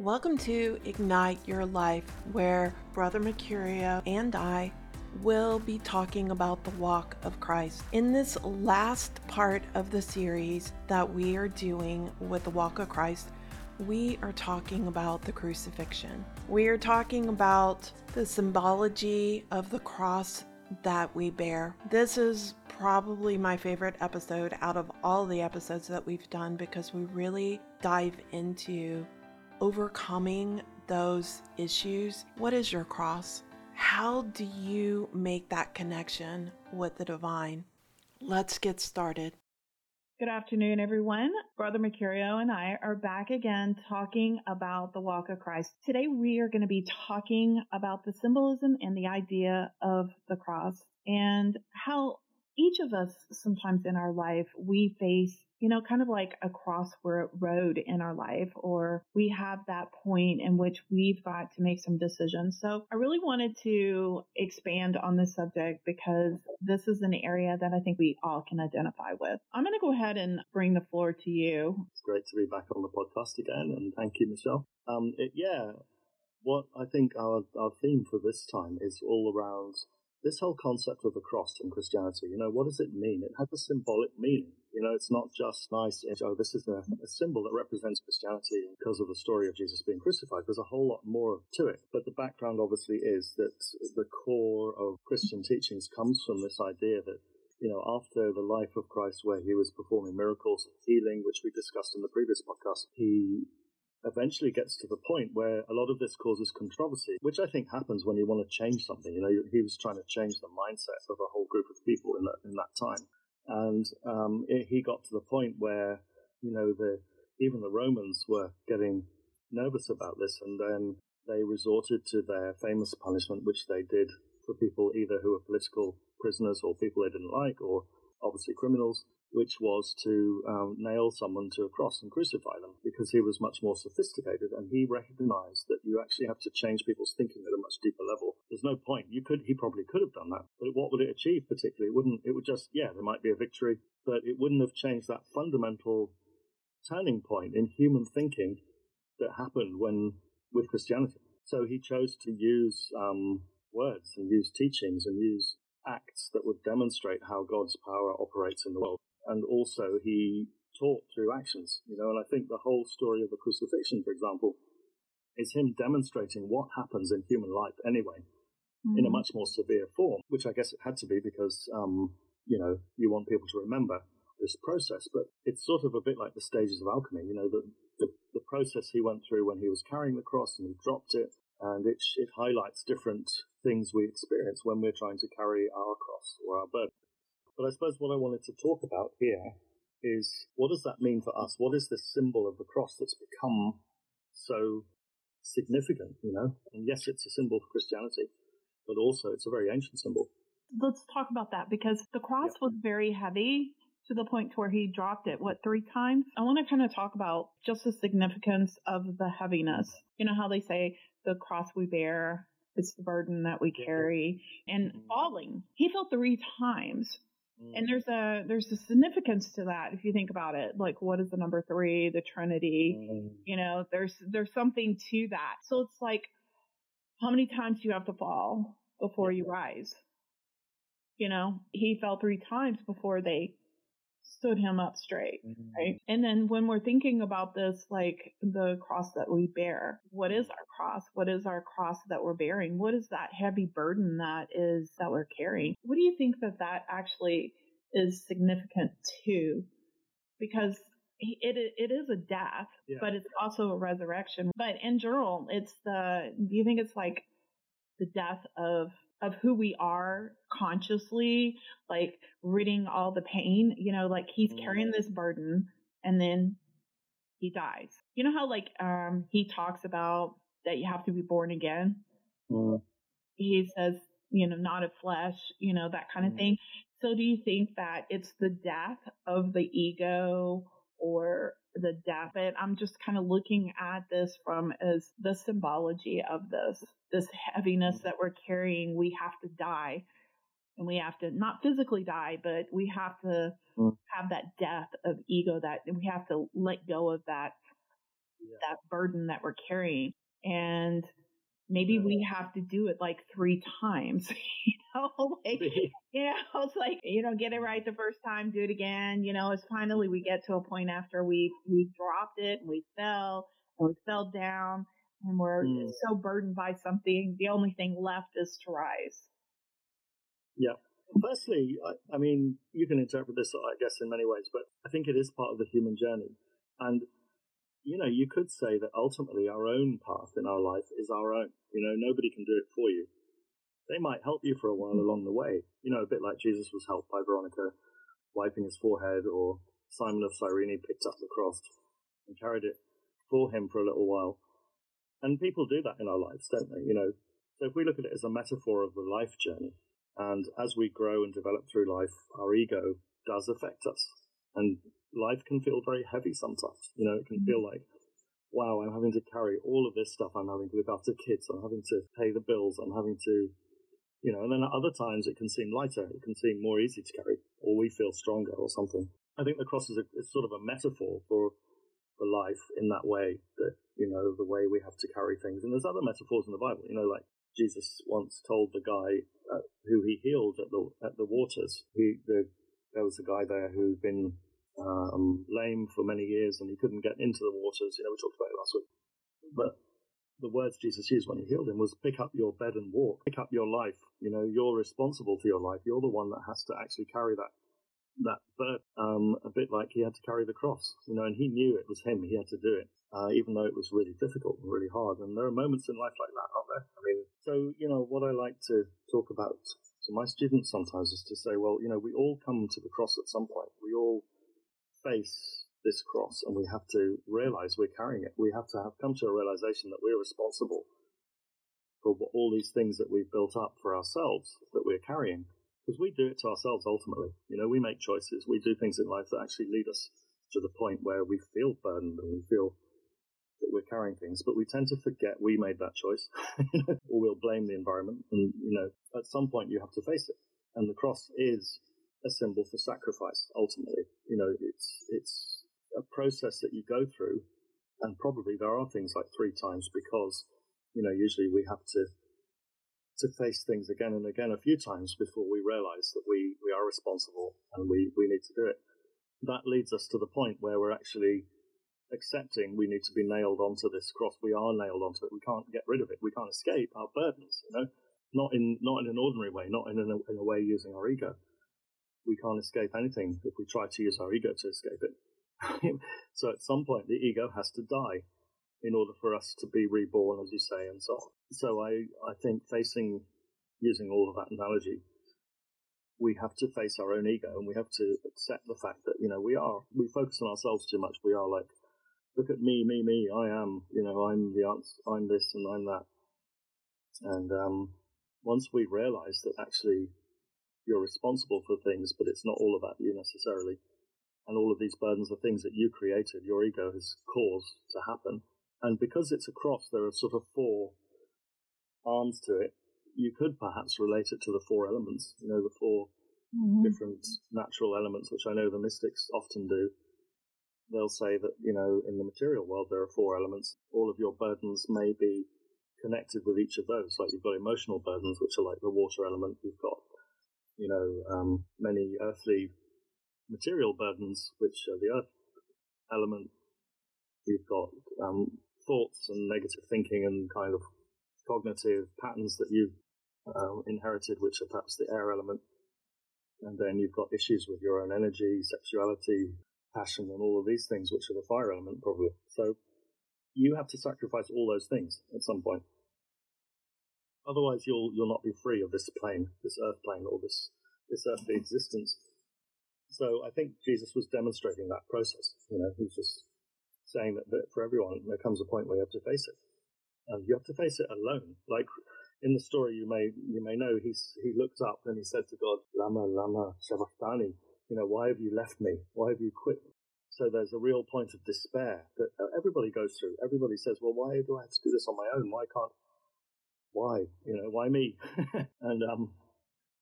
Welcome to Ignite Your Life, where Brother Mercurio and I will be talking about the walk of Christ. In this last part of the series that we are doing with the walk of Christ, we are talking about the crucifixion. We are talking about the symbology of the cross that we bear. This is probably my favorite episode out of all the episodes that we've done because we really dive into overcoming those issues. What is your cross? How do you make that connection with the divine? Let's get started. Good afternoon, everyone. Brother Mercurio and I are back again talking about the walk of Christ. Today we are going to be talking about the symbolism and the idea of the cross and how each of us sometimes in our life, we face, you know, kind of like a crossroad in our life, or we have that point in which we've got to make some decisions. So I really wanted to expand on this subject because this is an area that I think we all can identify with. I'm going to go ahead and bring the floor to you. It's great to be back on the podcast again, and thank you, Michelle. Um, it, yeah, what I think our, our theme for this time is all around this whole concept of the cross in Christianity, you know, what does it mean? It has a symbolic meaning. You know, it's not just nice, oh, this is a, a, symbol that represents Christianity because of the story of Jesus being crucified. There's a whole lot more to it. But the background obviously is that the core of Christian teachings comes from this idea that, you know, after the life of Christ where he was performing miracles and healing, which we discussed in the previous podcast, he eventually gets to the point where a lot of this causes controversy, which I think happens when you want to change something. You know, he was trying to change the mindset of a whole group of people in that in that time, and um, it, he got to the point where you know the even the Romans were getting nervous about this, and then they resorted to their famous punishment, which they did for people either who were political prisoners or people they didn't like, or obviously criminals which was to um, nail someone to a cross and crucify them because he was much more sophisticated and he recognized that you actually have to change people's thinking at a much deeper level. There's no point. You could, he probably could have done that, but what would it achieve particularly? It wouldn't, it would just, yeah, there might be a victory, but it wouldn't have changed that fundamental turning point in human thinking that happened when, with Christianity. So he chose to use, um, words and use teachings and use acts that would demonstrate how God's power operates in the world and also he taught through actions, you know, and I think the whole story of the crucifixion, for example, is him demonstrating what happens in human life anyway, mm. in a mm. much more severe form, which I guess it had to be because, um, you know, you want people to remember this process, but it's sort of a bit like the stages of alchemy, you know, the, the, the process he went through when he was carrying the cross and he dropped it, and it, it highlights different things we experience when we're trying to carry our cross or our burden. But I suppose what I wanted to talk about here is what does that mean for us? What is this symbol of the cross that's become so significant, you know? And yes, it's a symbol for Christianity, but also it's a very ancient symbol. Let's talk about that because the cross was very heavy to the point to where he dropped it, what, three times? I want to kind of talk about just the significance of the heaviness. You know how they say the cross we bear, it's the burden that we carry, and mm-hmm. falling. He fell three times and mm. there's a there's a significance to that if you think about it. Like what is the number three, the Trinity? Mm. You know, there's there's something to that. So it's like how many times do you have to fall before you rise? You know, he fell three times before they stood him up straight, mm-hmm. right? And then when we're thinking about this, like the cross that we bear, what is our cross? What is our cross that we're bearing? What is that heavy burden that is that we're carrying? What do you think that that actually is significant to? Because it it is a death, yeah. but it's also a resurrection. But in general, it's the. Do you think it's like the death of of who we are consciously, like ridding all the pain, you know, like he's carrying this burden and then he dies. You know how like um he talks about that you have to be born again? Mm. He says, you know, not of flesh, you know, that kind of mm. thing. So do you think that it's the death of the ego or the death? But I'm just kind of looking at this from as the symbology of this this heaviness that we're carrying, we have to die. And we have to not physically die, but we have to mm. have that death of ego that we have to let go of that yeah. that burden that we're carrying. And maybe we have to do it like three times, you know, like, you know, it's like, you know, get it right the first time, do it again, you know, it's finally we get to a point after we, we dropped it and we fell and we fell down and we're mm. so burdened by something. The only thing left is to rise. Yeah. Firstly, I, I mean, you can interpret this, I guess, in many ways, but I think it is part of the human journey. And you know, you could say that ultimately our own path in our life is our own. You know, nobody can do it for you. They might help you for a while along the way. You know, a bit like Jesus was helped by Veronica wiping his forehead, or Simon of Cyrene picked up the cross and carried it for him for a little while. And people do that in our lives, don't they? You know, so if we look at it as a metaphor of the life journey, and as we grow and develop through life, our ego does affect us. And life can feel very heavy sometimes. You know, it can feel like, wow, I'm having to carry all of this stuff. I'm having to look after kids. I'm having to pay the bills. I'm having to, you know, and then at other times it can seem lighter. It can seem more easy to carry or we feel stronger or something. I think the cross is, a, is sort of a metaphor for, for life in that way that, you know, the way we have to carry things. And there's other metaphors in the Bible, you know, like Jesus once told the guy uh, who he healed at the, at the waters. He, the, there was a guy there who'd been um, lame for many years and he couldn't get into the waters. You know, we talked about it last week. But the words Jesus used when he healed him was pick up your bed and walk, pick up your life. You know, you're responsible for your life. You're the one that has to actually carry that, that burden, um, a bit like he had to carry the cross, you know, and he knew it was him. He had to do it, uh, even though it was really difficult and really hard. And there are moments in life like that, aren't there? I mean, so, you know, what I like to talk about to my students sometimes is to say, well, you know, we all come to the cross at some point. We all face this cross and we have to realize we're carrying it. We have to have come to a realization that we're responsible for all these things that we've built up for ourselves that we're carrying. Because we do it to ourselves ultimately. You know, we make choices. We do things in life that actually lead us to the point where we feel burdened and we feel that we're carrying things, but we tend to forget we made that choice, or we'll blame the environment. And, you know, at some point you have to face it. And the cross is a symbol for sacrifice. Ultimately, you know, it's it's a process that you go through, and probably there are things like three times because you know usually we have to to face things again and again a few times before we realize that we we are responsible and we we need to do it. That leads us to the point where we're actually accepting we need to be nailed onto this cross. We are nailed onto it. We can't get rid of it. We can't escape our burdens. You know, not in not in an ordinary way, not in a, in a way using our ego we can't escape anything if we try to use our ego to escape it. so at some point, the ego has to die in order for us to be reborn, as you say, and so on. So I, I think facing, using all of that analogy, we have to face our own ego and we have to accept the fact that, you know, we are, we focus on ourselves too much. We are like, look at me, me, me, I am, you know, I'm the answer, I'm this and I'm that. And, um, once we realize that actually you're responsible for things, but it's not all about you necessarily. And all of these burdens are things that you created, your ego has caused to happen. And because it's a cross, there are sort of four arms to it. You could perhaps relate it to the four elements, you know, the 4 mm-hmm. different natural elements, which I know the mystics often do. They'll say that, you know, in the material world, there are four elements. All of your burdens may be connected with each of those. Like you've got emotional burdens, which are like the water element. You've got you know, um, many earthly material burdens, which are the earth element. You've got um, thoughts and negative thinking and kind of cognitive patterns that you've uh, inherited, which are perhaps the air element. And then you've got issues with your own energy, sexuality, passion, and all of these things, which are the fire element, probably. So you have to sacrifice all those things at some point. Otherwise, you'll you'll not be free of this plane, this earth plane, or this this earthly existence. So I think Jesus was demonstrating that process. You know, he's just saying that, that for everyone there comes a point where you have to face it, and you have to face it alone. Like in the story, you may you may know he's he looked up and he said to God, "Lama, lama, sabachthani." You know, why have you left me? Why have you quit? So there's a real point of despair that everybody goes through. Everybody says, "Well, why do I have to do this on my own? Why can't why? You know, why me? and um,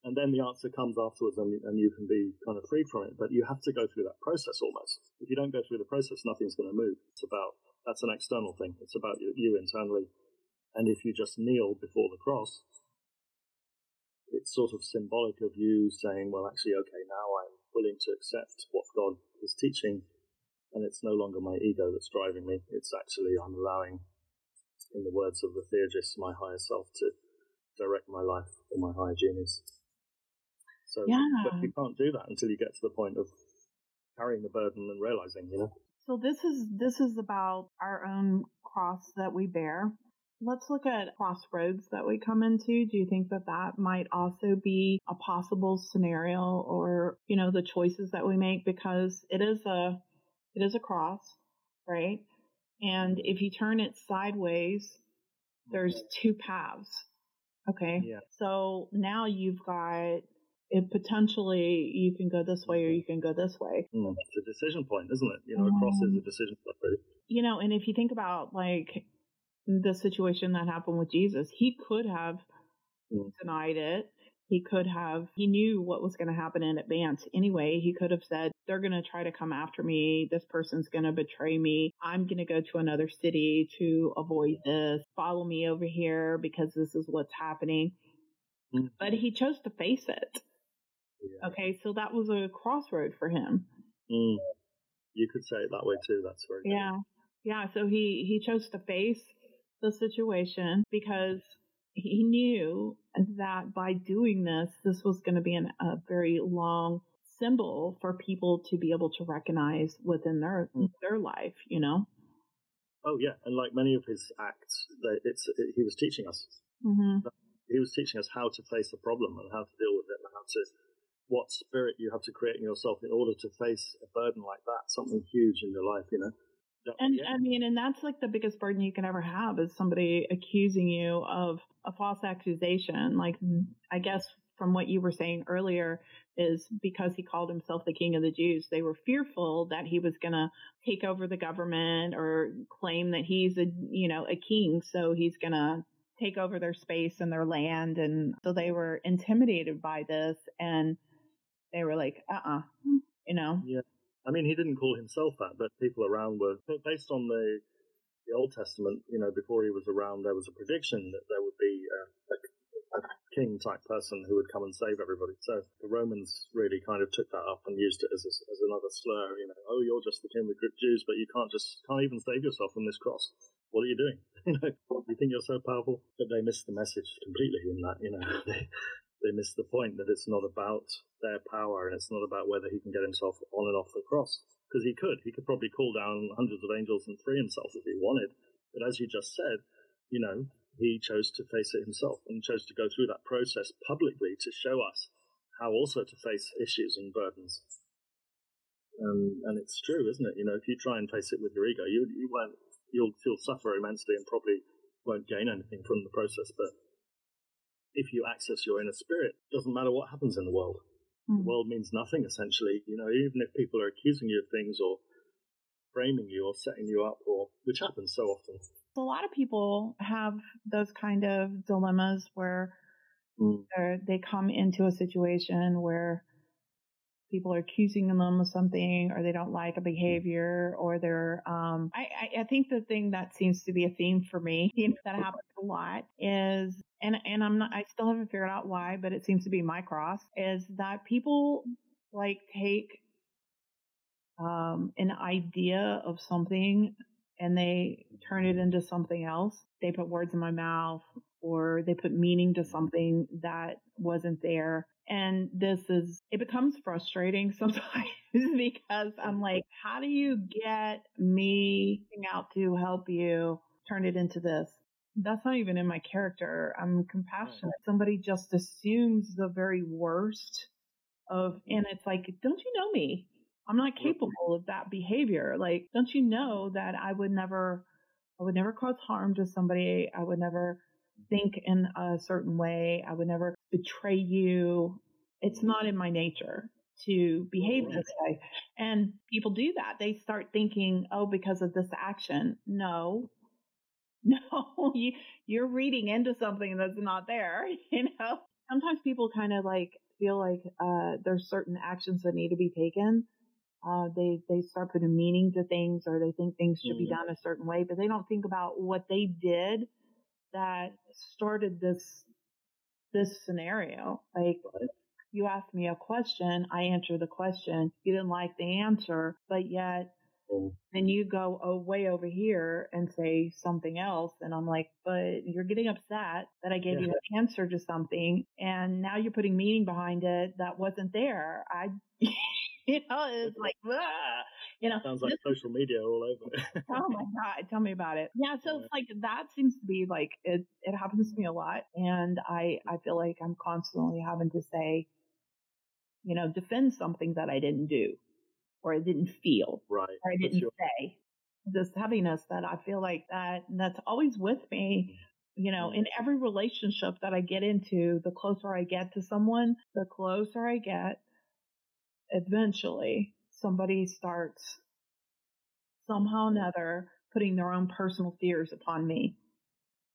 and then the answer comes afterwards, and, and you can be kind of free from it. But you have to go through that process almost. If you don't go through the process, nothing's going to move. It's about That's an external thing. It's about you, you internally. And if you just kneel before the cross, it's sort of symbolic of you saying, well, actually, okay, now I'm willing to accept what God is teaching, and it's no longer my ego that's driving me. It's actually, I'm allowing, in the words of the theurgist, my higher self to direct my life or my higher genius. So, yeah. but you can't do that until you get to the point of carrying the burden and realizing, you know. So this is this is about our own cross that we bear. Let's look at crossroads that we come into. Do you think that that might also be a possible scenario or, you know, the choices that we make because it is a it is a cross, right? And if you turn it sideways, there's two paths. Okay. Yeah. So now you've got it potentially you can go this way or you can go this way. Mm, it's a decision point, isn't it? You know, a cross is a decision point. You know, and if you think about like the situation that happened with Jesus, he could have Mm. denied it. He could have, he knew what was going to happen in advance anyway. He could have said, they're going to try to come after me. This person's going to betray me. I'm going to go to another city to avoid this. Follow me over here because this is what's happening. Mm. But he chose to face it. Yeah. Okay. So that was a crossroad for him. Mm. You could say it that way too. That's very good. Yeah. Yeah. So he, he chose to face the situation because he knew that by doing this, this was going to be an, a very long symbol for people to be able to recognize within their Mm. their life. You know. Oh yeah, and like many of his acts, it's it, he was teaching us. Mm-hmm. He was teaching us how to face a problem and how to deal with it, and how to what spirit you have to create in yourself in order to face a burden like that, something huge in your life. You know. And. I mean, and that's like the biggest burden you can ever have is somebody accusing you of a false accusation. Like, I guess from what you were saying earlier is because he called himself the king of the Jews, they were fearful that he was going to take over the government or claim that he's a, you know, a king. So he's going to take over their space and their land. And so they were intimidated by this and they were like, uh uh you know, Yeah. I mean, he didn't call himself that, but people around were. Based on the the Old Testament, you know, before he was around, there was a prediction that there would be a, a, a king type person who would come and save everybody. So the Romans really kind of took that up and used it as a, as another slur. You know, oh, you're just the king of the Jews, but you can't just can't even save yourself from this cross. What are you doing? You know, you think you're so powerful, but they missed the message completely in that. You know, they they miss the point that it's not about their power and it's not about whether he can get himself on and off the cross. Because he could. He could probably call down hundreds of angels and free himself if he wanted. But as you just said, you know, he chose to face it himself and chose to go through that process publicly to show us how also to face issues and burdens. Um, and it's true, isn't it? You know, if you try and face it with your ego, you, you won't, you'll, you'll suffer immensely and probably won't gain anything from the process. But if you access your inner spirit, doesn't matter what happens in the world. Hmm. The world means nothing essentially. You know, even if people are accusing you of things or framing you or setting you up, or which happens so often. a lot of people have those kind of dilemmas where they're- they come into a situation where people are accusing them of something or they don't like a behavior or they're um I, I, I think the thing that seems to be a theme for me you know, that happens a lot is and and I'm not I still haven't figured out why, but it seems to be my cross, is that people like take um an idea of something and they turn it into something else. They put words in my mouth or they put meaning to something that wasn't there. And this is, it becomes frustrating sometimes because I'm like, how do you get me out to help you turn it into this? That's not even in my character. I'm compassionate. Somebody just assumes the very worst of, and it's like, don't you know me? I'm not capable of that behavior. Like, don't you know that I would never, I would never cause harm to somebody. I would never think in a certain way. I would never betray you. It's not in my nature to behave this way. And people do that. They start thinking, oh, because of this action. No, no, you, you're reading into something that's not there, you know? Sometimes people kind of like feel like, uh, there's certain actions that need to be taken Uh, they they start putting meaning to things, or they think things should be Mm. done a certain way, but they don't think about what they did that started this this scenario. Like you asked me a question, I answered the question. You didn't like the answer, but yet Mm. then you go oh, way over here and say something else. And I'm like, but you're getting upset that I gave you an answer to something. And now you're putting meaning behind it that wasn't there. I, you know, it's like, ah, you know, Sounds like social media all over. oh my God, tell me about it. Yeah. So Yeah. it's like, that seems to be like, it, it happens to me a lot. And I, I feel like I'm constantly having to say, you know, defend something that I didn't do or I didn't feel right. or I didn't you're- say. This heaviness that I feel like that that's always with me. You know, in every relationship that I get into, the closer I get to someone, the closer I get, eventually somebody starts somehow or another putting their own personal fears upon me.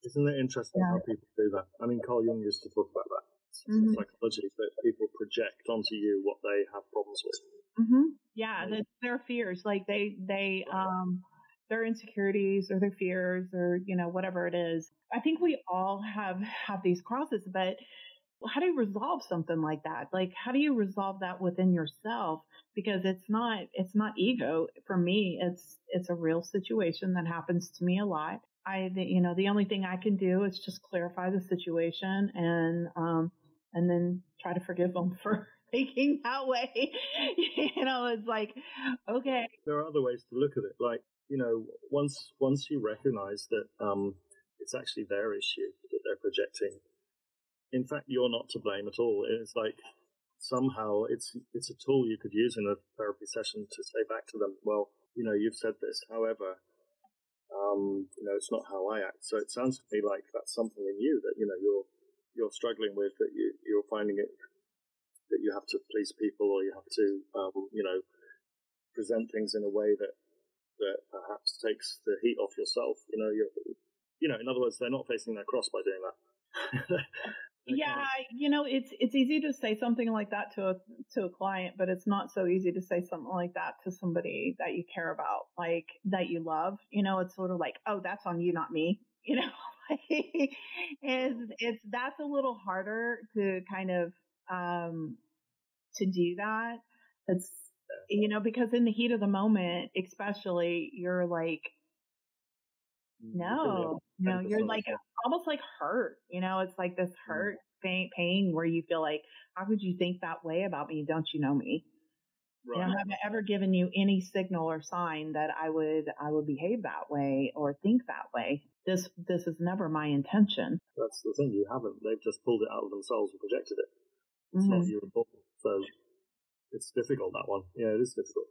Isn't it interesting Yeah. how people do that? I mean, Carl Jung used to talk about that. It's Mhm. Psychology that people project onto you what they have problems with. hmm Yeah, that's their fears. Like they, they, um, their insecurities or their fears or, you know, whatever it is. I think we all have, have these crosses, but how do you resolve something like that? Like, how do you resolve that within yourself? Because it's not, it's not ego. For me, it's, it's a real situation that happens to me a lot. I, you know, the only thing I can do is just clarify the situation and, um, and then try to forgive them for thinking that way. you know, it's like, okay, There are other ways to look at it. Like, you know, once once you recognize that um, it's actually their issue that they're projecting, in fact, you're not to blame at all. It's like somehow it's it's a tool you could use in a therapy session to say back to them, well, you know, you've said this, however, um, you know, it's not how I act. So it sounds to me like that's something in you that you know you're you're struggling with that you you're finding it that you have to please people or you have to um, you know present things in a way that that perhaps takes the heat off yourself. You know, you you know, in other words, they're not facing their cross by doing that. Yeah, you know, it's it's easy to say something like that to a to a client, but it's not so easy to say something like that to somebody that you care about, like that you love. You know, it's sort of like, oh, that's on you, not me. You know, it's it's that's a little harder to kind of um to do that. It's you know because in the heat of the moment, especially, you're like, no, no, you're like almost like hurt. You know, it's like this hurt pain, pain where you feel like, how could you think that way about me? Don't you know me? You know, have I ever given you any signal or sign that I would I would behave that way or think that way? This this is never my intention. That's the thing. You haven't. They've just pulled it out of themselves and projected it. It's Mhm. not you at all. So it's difficult that one. Yeah, it is difficult.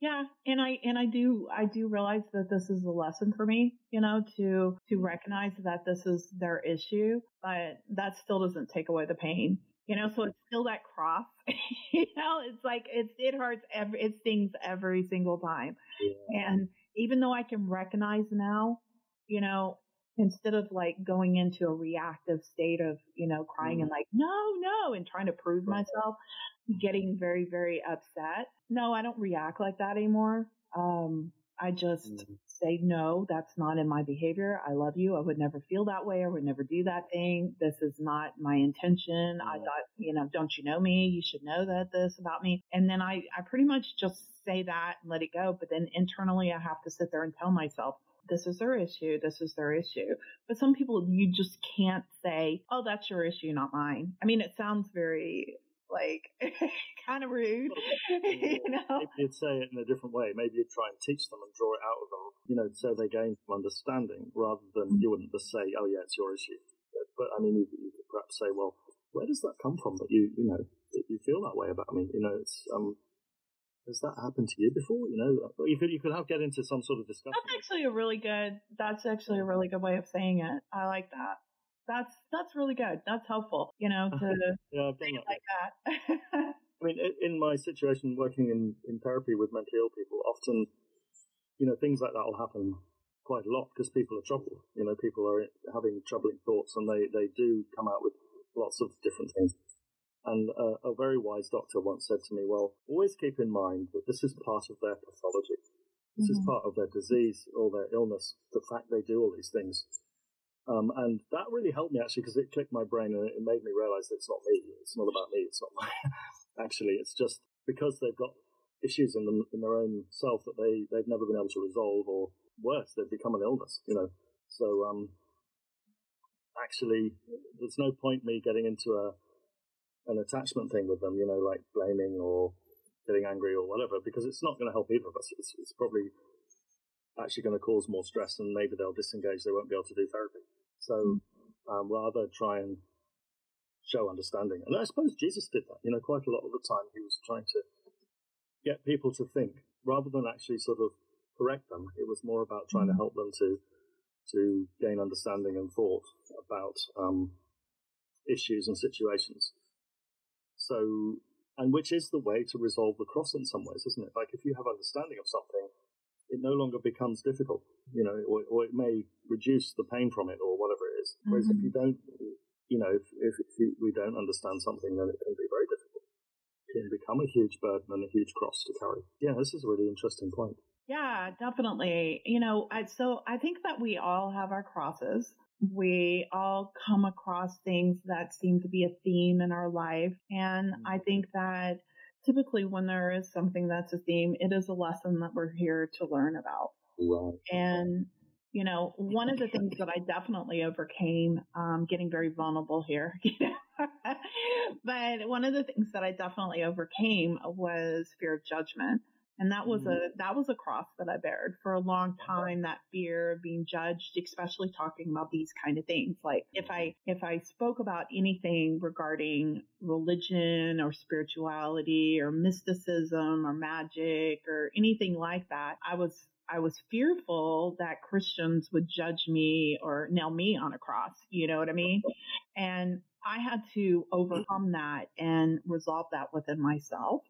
Yeah, and I and I do I do realize that this is a lesson for me, you know, to to recognize that this is their issue, but that still doesn't take away the pain. You know, so it's still that cross. you know, it's like it's it hurts every it stings every single time. Yeah. And even though I can recognize now, you know, instead of like going into a reactive state of, you know, crying and like, no, no, and trying to prove Right. myself, getting very, very upset. No, I don't react like that anymore. Um, I just Mhm. say, no, that's not in my behavior. I love you. I would never feel that way. I would never do that thing. This is not my intention. I Mhm. thought, you know, don't you know me? You should know that this about me. And then I, I pretty much just say that and let it go. But then internally I have to sit there and tell myself, this is their issue. This is their issue. But some people you just can't say, oh, that's your issue, not mine. I mean, it sounds very like kind of rude, you know? Maybe you'd say it in a different way. Maybe you'd try and teach them and draw it out of them, you know, so they gain some understanding rather than you wouldn't just say, oh, yeah, it's your issue. But, but I mean, you, you could perhaps say, well, where does that come from that you, you know, that you feel that way about me? You know, it's, um, has that happened to you before? You know, uh, you could, you could have get into some sort of discussion. That's actually a really good. That's actually a really good way of saying it. I like that. That's that's really good. That's helpful. You know, to yeah, it that. like that. I mean, in my situation working in, in therapy with mentally ill people, often, you know, things like that will happen quite a lot because people are troubled. You know, people are having troubling thoughts and they, they do come out with lots of different things. And uh, a very wise doctor once said to me, well, always keep in mind that this is part of their pathology. This mm-hmm. is part of their disease or their illness, the fact they do all these things. Um, and that really helped me actually because it clicked my brain and it made me realize that it's not me. It's not about me. It's not my, actually, it's just because they've got issues in them, in their own self that they, they've never been able to resolve or worse, they've become an illness, you know. So, um, actually, there's no point me getting into a, an attachment thing with them, you know, like blaming or getting angry or whatever, because it's not going to help either of us. It's, it's probably actually going to cause more stress and maybe they'll disengage. They won't be able to do therapy. So hmm. um, rather try and show understanding. And I suppose Jesus did that. You know, quite a lot of the time he was trying to get people to think rather than actually sort of correct them. It was more about trying to hmm. help them to to gain understanding and thought about um, issues and situations. So, and which is the way to resolve the cross in some ways, isn't it? Like if you have understanding of something, it no longer becomes difficult, you know, or, or it may reduce the pain from it or whatever it is. Whereas mm-hmm. if you don't, you know, if, if, if you, we don't understand something, then it can be very difficult. It can become a huge burden and a huge cross to carry. Yeah, this is a really interesting point. Yeah, definitely. You know, I, so I think that we all have our crosses. We all come across things that seem to be a theme in our life. And mm-hmm. I think that typically when there is something that's a theme, it is a lesson that we're here to learn about. Right. And, you know, one of the things that I definitely overcame, um, getting very vulnerable here, but one of the things that I definitely overcame was fear of judgment. And that was a, mm-hmm. that was a cross that I bared for a long time, that fear of being judged, especially talking about these kind of things. Like if I, if I spoke about anything regarding religion or spirituality or mysticism or magic or anything like that, I was, I was fearful that Christians would judge me or nail me on a cross. You know what I mean? And I had to overcome that and resolve that within myself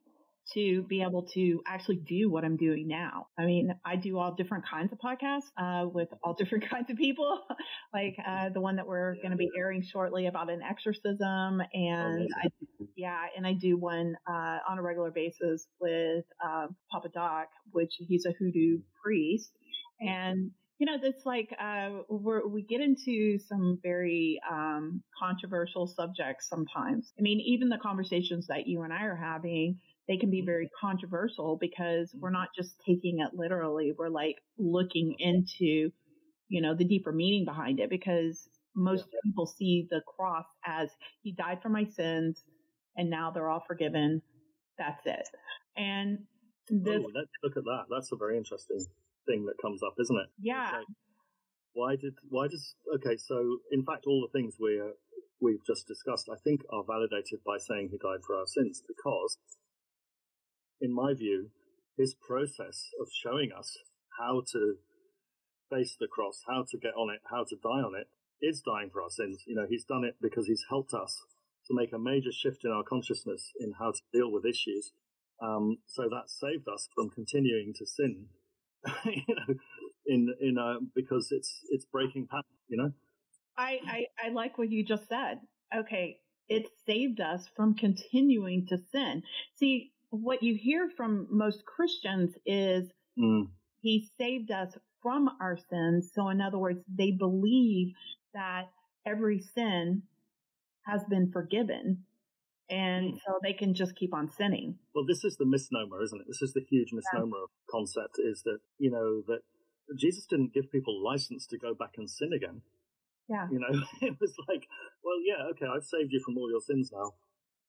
to be able to actually do what I'm doing now. I mean, I do all different kinds of podcasts uh, with all different kinds of people, like uh, the one that we're going to be airing shortly about an exorcism, and I, yeah, and I do one uh, on a regular basis with um, Papa Doc, which he's a hoodoo priest, and you know, it's like uh, we get into some very um, controversial subjects sometimes. I mean, even the conversations that you and I are having they can be mm-hmm. very controversial because we're mm-hmm. not just taking it literally. We're like looking into, you know, the deeper meaning behind it because most yeah. people see the cross as he died for my sins and now they're all forgiven. That's it. And this, oh, let's look at that. That's a very interesting thing that comes up, isn't it? Yeah. Like, why did, why does, okay, so in fact, all the things we we've just discussed, I think are validated by saying he died for our sins because in my view, his process of showing us how to face the cross, how to get on it, how to die on it, is dying for our sins. You know, he's done it because he's helped us to make a major shift in our consciousness in how to deal with issues. Um, so that saved us from continuing to sin, you know, in in uh, because it's it's breaking pattern. You know, I, I I like what you just said. Okay, it saved us from continuing to sin. See, what you hear from most Christians is mm. he saved us from our sins. So in other words, they believe that every sin has been forgiven. And mm. so they can just keep on sinning. Well, this is the misnomer, isn't it? This is the huge misnomer yeah. concept is that, you know, that Jesus didn't give people license to go back and sin again. Yeah. You know, it was like, well, yeah, okay, I've saved you from all your sins now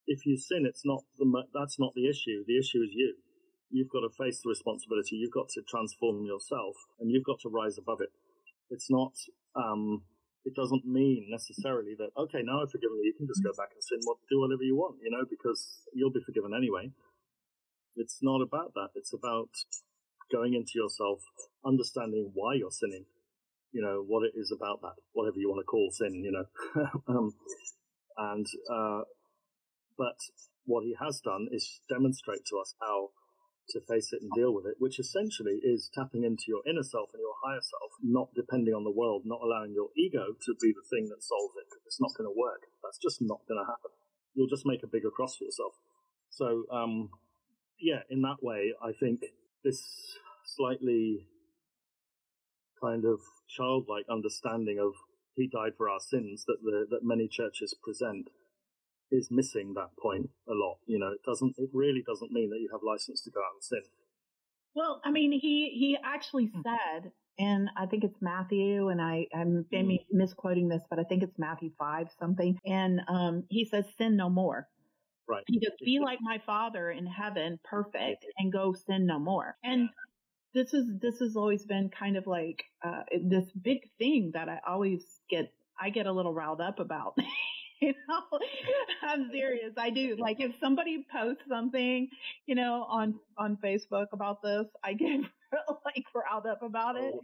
if you sin, it's not the, that's not the issue. The issue is you. You've got to face the responsibility. You've got to transform yourself and you've got to rise above it. It's not, um, it doesn't mean necessarily that, okay, now I've forgiven you, you can just go back and sin, what, do whatever you want, you know, because you'll be forgiven anyway. It's not about that. It's about going into yourself, understanding why you're sinning, you know, what it is about that, whatever you want to call sin, you know. um, and, uh, but what he has done is demonstrate to us how to face it and deal with it, which essentially is tapping into your inner self and your higher self, not depending on the world, not allowing your ego to be the thing that solves it. It's not going to work. That's just not going to happen. you'll just make a bigger cross for yourself. So, um, yeah, in that way, I think this slightly kind of childlike understanding of he died for our sins that the that many churches present is missing that point a lot. You know, it doesn't. It really doesn't mean that you have license to go out and sin. Well, I mean, he he actually hmm. said, and I think it's Matthew, and I I'm maybe mm. misquoting this, but I think it's Matthew five something, and um, he says, "Sin no more." Right. He goes, "Be like my Father in heaven, perfect, and go sin no more." And this is this has always been kind of like uh, this big thing that I always get I get a little riled up about. you know, I'm serious. I do. Like if somebody posts something, you know, on on Facebook about this, I get like riled up about it. Oh.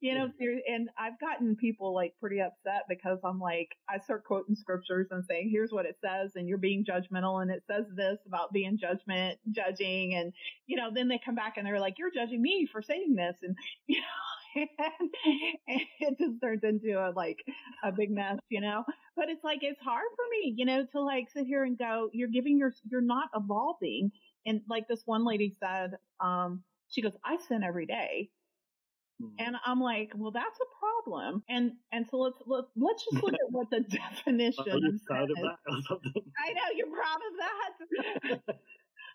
You know, and I've gotten people like pretty upset because I'm like, I start quoting scriptures and saying, here's what it says, and you're being judgmental, and it says this about being judgment, judging, and you know, then they come back and they're like, you're judging me for saying this, and you know and, it just turns into a like a big mess, you know. But it's like it's hard for me, you know, to like sit here and go, you're giving your, you're not evolving. And like this one lady said, um, she goes, I sin every day. Mm-hmm. And I'm like, well, that's a problem. And and so let's let's let's just look at what the definition. Are you proud of that? I know you're proud of that.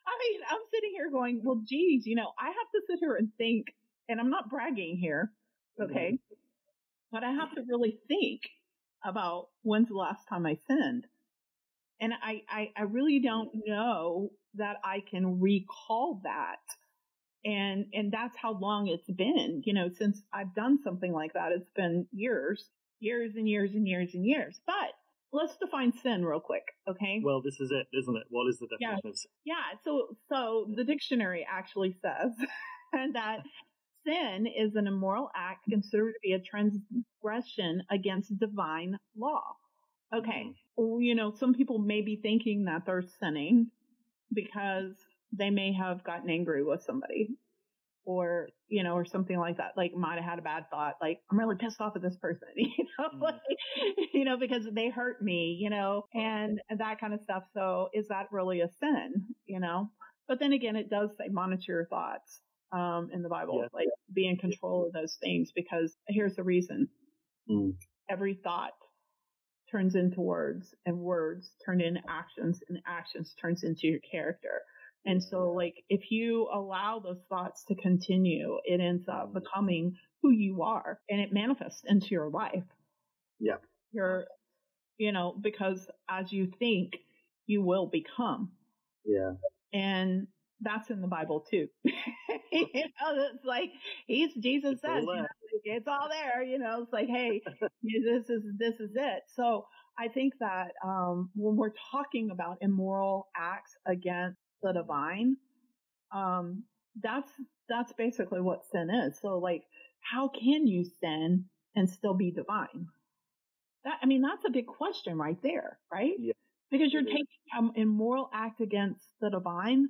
I mean, I'm sitting here going, well, geez, you know, I have to sit here and think and I'm not bragging here, okay? Mm-hmm. But I have to really think about when's the last time I sinned. And I, I, I really don't know that I can recall that. And, and that's how long it's been, you know, since I've done something like that. It's been years, years and years and years and years. But let's define sin real quick, okay? Well, this is it, isn't it? What is the definition yeah. of sin? Yeah. So, so the dictionary actually says that sin is an immoral act considered to be a transgression against divine law. Okay. Mm-hmm. You know, some people may be thinking that they're sinning because they may have gotten angry with somebody or, you know, or something like that. Like might have had a bad thought, like, I'm really pissed off at this person, you know, mm. like, you know, because they hurt me, you know, and that kind of stuff. So is that really a sin, you know? But then again, it does say monitor your thoughts um, in the Bible. Yeah. Like be in control of those things because here's the reason. Mm. Every thought turns into words and words turn into actions and actions turns into your character. And so like if you allow those thoughts to continue, it ends up mm. becoming who you are and it manifests into your life. Yeah. You're, you know, because as you think, you will become. Yeah. And that's in the Bible too. you know, it's like he's Jesus it's says, you know, it's all there. You know, it's like, hey, this is this is it. So I think that um, when we're talking about immoral acts against the divine, um, that's that's basically what sin is. So like, how can you sin and still be divine? That I mean, that's a big question right there, right? Yeah. Because you're taking an immoral act against the divine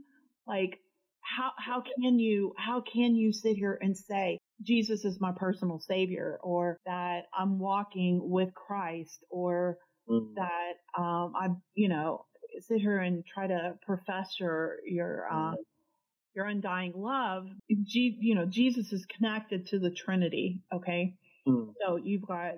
like, how, how can you, how can you sit here and say, Jesus is my personal savior or that I'm walking with Christ or mm. that, um, I, you know, sit here and try to profess your, your, mm. uh, your undying love, G, you know, Jesus is connected to the Trinity. Okay. Mm. So you've got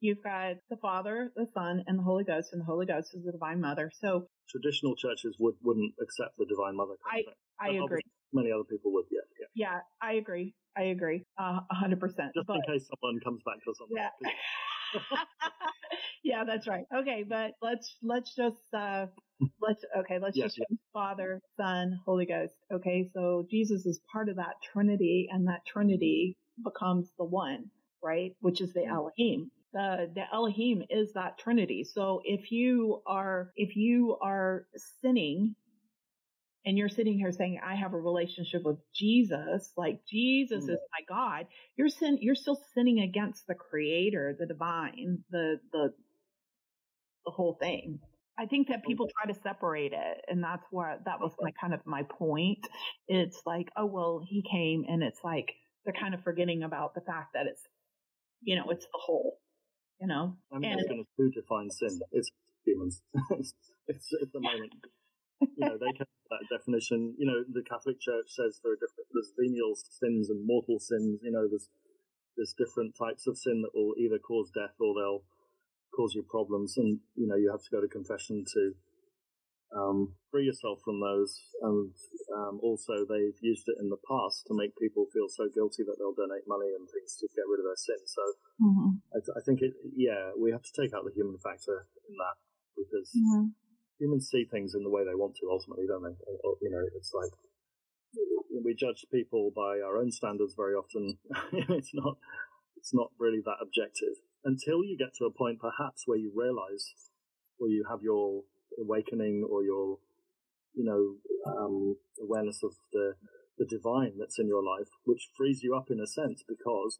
You've got the Father, the Son, and the Holy Ghost, and the Holy Ghost is the Divine Mother. So traditional churches would wouldn't accept the Divine Mother. I I agree. Many other people would. Yeah. Yeah. Yeah, I agree. I agree. A hundred percent. Just but, in case someone comes back to something. Yeah. yeah, that's right. Okay, but let's let's just uh let's okay, let's yes, just yes. Father, Son, Holy Ghost. Okay, so Jesus is part of that Trinity, and that Trinity becomes the one, right? Which is the mm-hmm. Elohim the, the Elohim is that Trinity. So if you are, if you are sinning and you're sitting here saying, I have a relationship with Jesus, like Jesus mm. is my God, you're sin, you're still sinning against the creator, the divine, the, the, the whole thing. I think that people try to separate it, and that's where that was my kind of my point. It's like, oh well, he came, and it's like they're kind of forgetting about the fact that it's, you know, it's the whole you know. I'm and, just going to define sin. It's humans. it's at the moment. You know, they kept that definition. You know, the Catholic Church says there are different, there's venial sins and mortal sins. You know, there's, there's different types of sin that will either cause death or they'll cause you problems. And, you know, you have to go to confession to, um, free yourself from those. And um, also, they've used it in the past to make people feel so guilty that they'll donate money and things to get rid of their sin. So mm-hmm. I, th- I, think it, yeah, we have to take out the human factor in that because mm-hmm. humans see things in the way they want to ultimately, don't they? Or, you know, it's like we judge people by our own standards very often. it's not. It's not really that objective until you get to a point, perhaps, where you realize, or you have your awakening or your, you know, um, awareness of the, the divine that's in your life, which frees you up in a sense because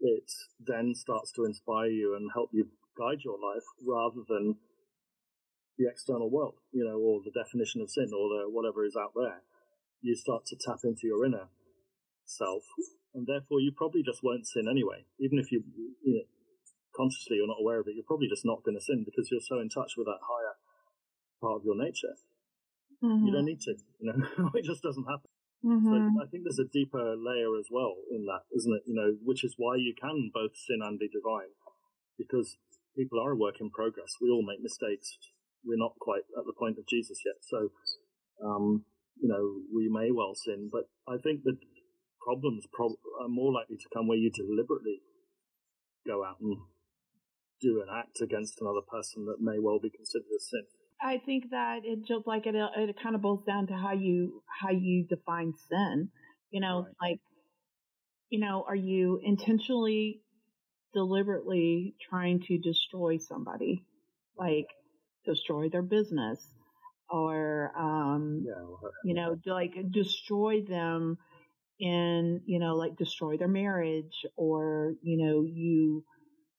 it then starts to inspire you and help you guide your life rather than the external world, you know, or the definition of sin or the whatever is out there. You start to tap into your inner self, and therefore you probably just won't sin anyway. Even if you, you know, consciously you're not aware of it, you're probably just not going to sin because you're so in touch with that higher part of your nature. Mm-hmm. You don't need to, you know, it just doesn't happen. Mm-hmm. So I think there's a deeper layer as well in that, isn't it? You know, which is why you can both sin and be divine, because people are a work in progress. We all make mistakes. We're not quite at the point of Jesus yet. So, um, you know, we may well sin, but I think that problems pro- are more likely to come where you deliberately go out and do an act against another person that may well be considered a sin. I think that it just like it, it kind of boils down to how you how you define sin. You know, right. like you know, are you intentionally, deliberately trying to destroy somebody, like destroy their business, or um, yeah, you know, like destroy them in you know, like destroy their marriage, or you know, you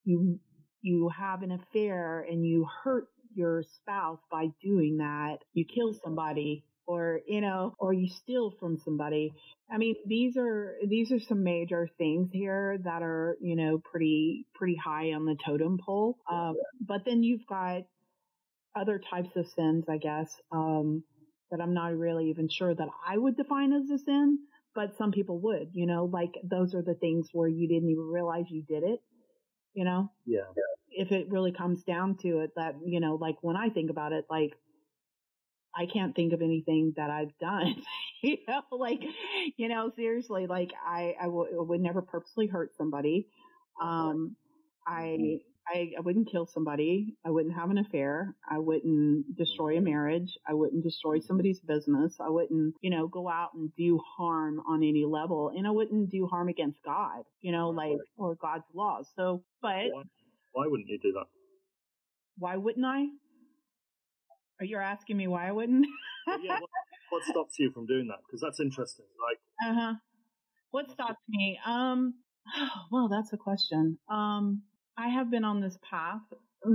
you you have an affair and you hurt your spouse by doing that. You kill somebody or, you know, or you steal from somebody. I mean, these are, these are some major things here that are, you know, pretty, pretty high on the totem pole. Um, but then you've got other types of sins, I guess, um, that I'm not really even sure that I would define as a sin, but some people would, you know, like those are the things where you didn't even realize you did it, you know? Yeah if it really comes down to it, that, you know, like when I think about it, like, I can't think of anything that I've done, you know, like, you know, seriously, like I, I, w- would never purposely hurt somebody. Um, I, mm-hmm. I, I wouldn't kill somebody. I wouldn't have an affair. I wouldn't destroy a marriage. I wouldn't destroy somebody's business. I wouldn't, you know, go out and do harm on any level. And I wouldn't do harm against God, you know, like, or God's laws. So, but why wouldn't you do that? Why wouldn't I? Are you asking me why I wouldn't? yeah, what, what, stops you from doing that? Because that's interesting. Like, uh huh. What stops me? Um, well, that's a question. Um, I have been on this path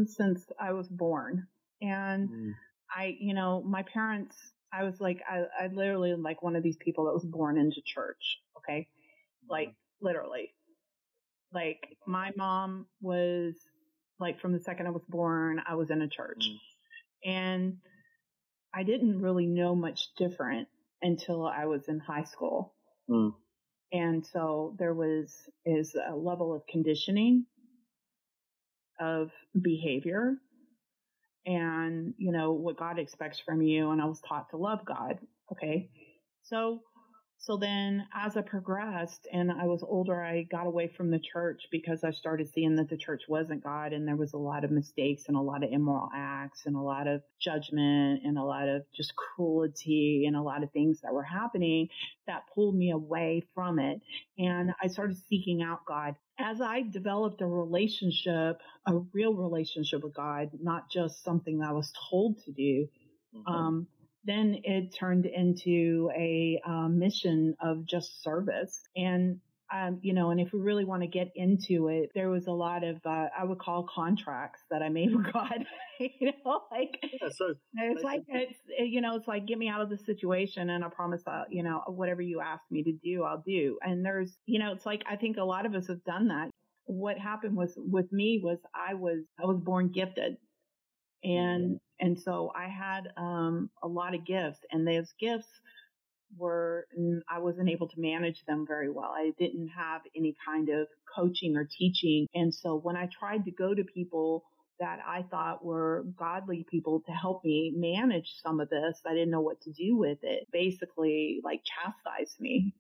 since I was born, and mm. I, you know, my parents. I was like, I, I literally like one of these people that was born into church. Okay, like mm-hmm. literally. Like my mom was like from the second I was born, I was in a church. Mm. And I didn't really know much different until I was in high school. Mm. And so there was is a level of conditioning of behavior and you know what God expects from you and I was taught to love God. Okay. So so then as I progressed and I was older, I got away from the church because I started seeing that the church wasn't God and there was a lot of mistakes and a lot of immoral acts and a lot of judgment and a lot of just cruelty and a lot of things that were happening that pulled me away from it. And I started seeking out God. As I developed a relationship, a real relationship with God, not just something that I was told to do, mm-hmm. um, then it turned into a um, mission of just service. And um, you know, and if we really want to get into it, there was a lot of uh, I would call contracts that I made with God. you know, like yeah, so it's like it's you know, it's like get me out of the situation, and I promise, uh, you know, whatever you ask me to do, I'll do. And there's, you know, it's like I think a lot of us have done that. What happened was with me was I was I was born gifted. And, and so I had, um, a lot of gifts and those gifts were, I wasn't able to manage them very well. I didn't have any kind of coaching or teaching. And so when I tried to go to people that I thought were godly people to help me manage some of this, I didn't know what to do with it. Basically, like chastised me.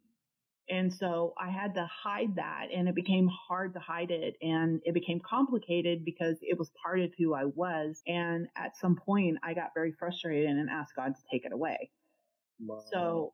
And so I had to hide that and it became hard to hide it and it became complicated because it was part of who I was. And at some point I got very frustrated and asked God to take it away. Wow. So,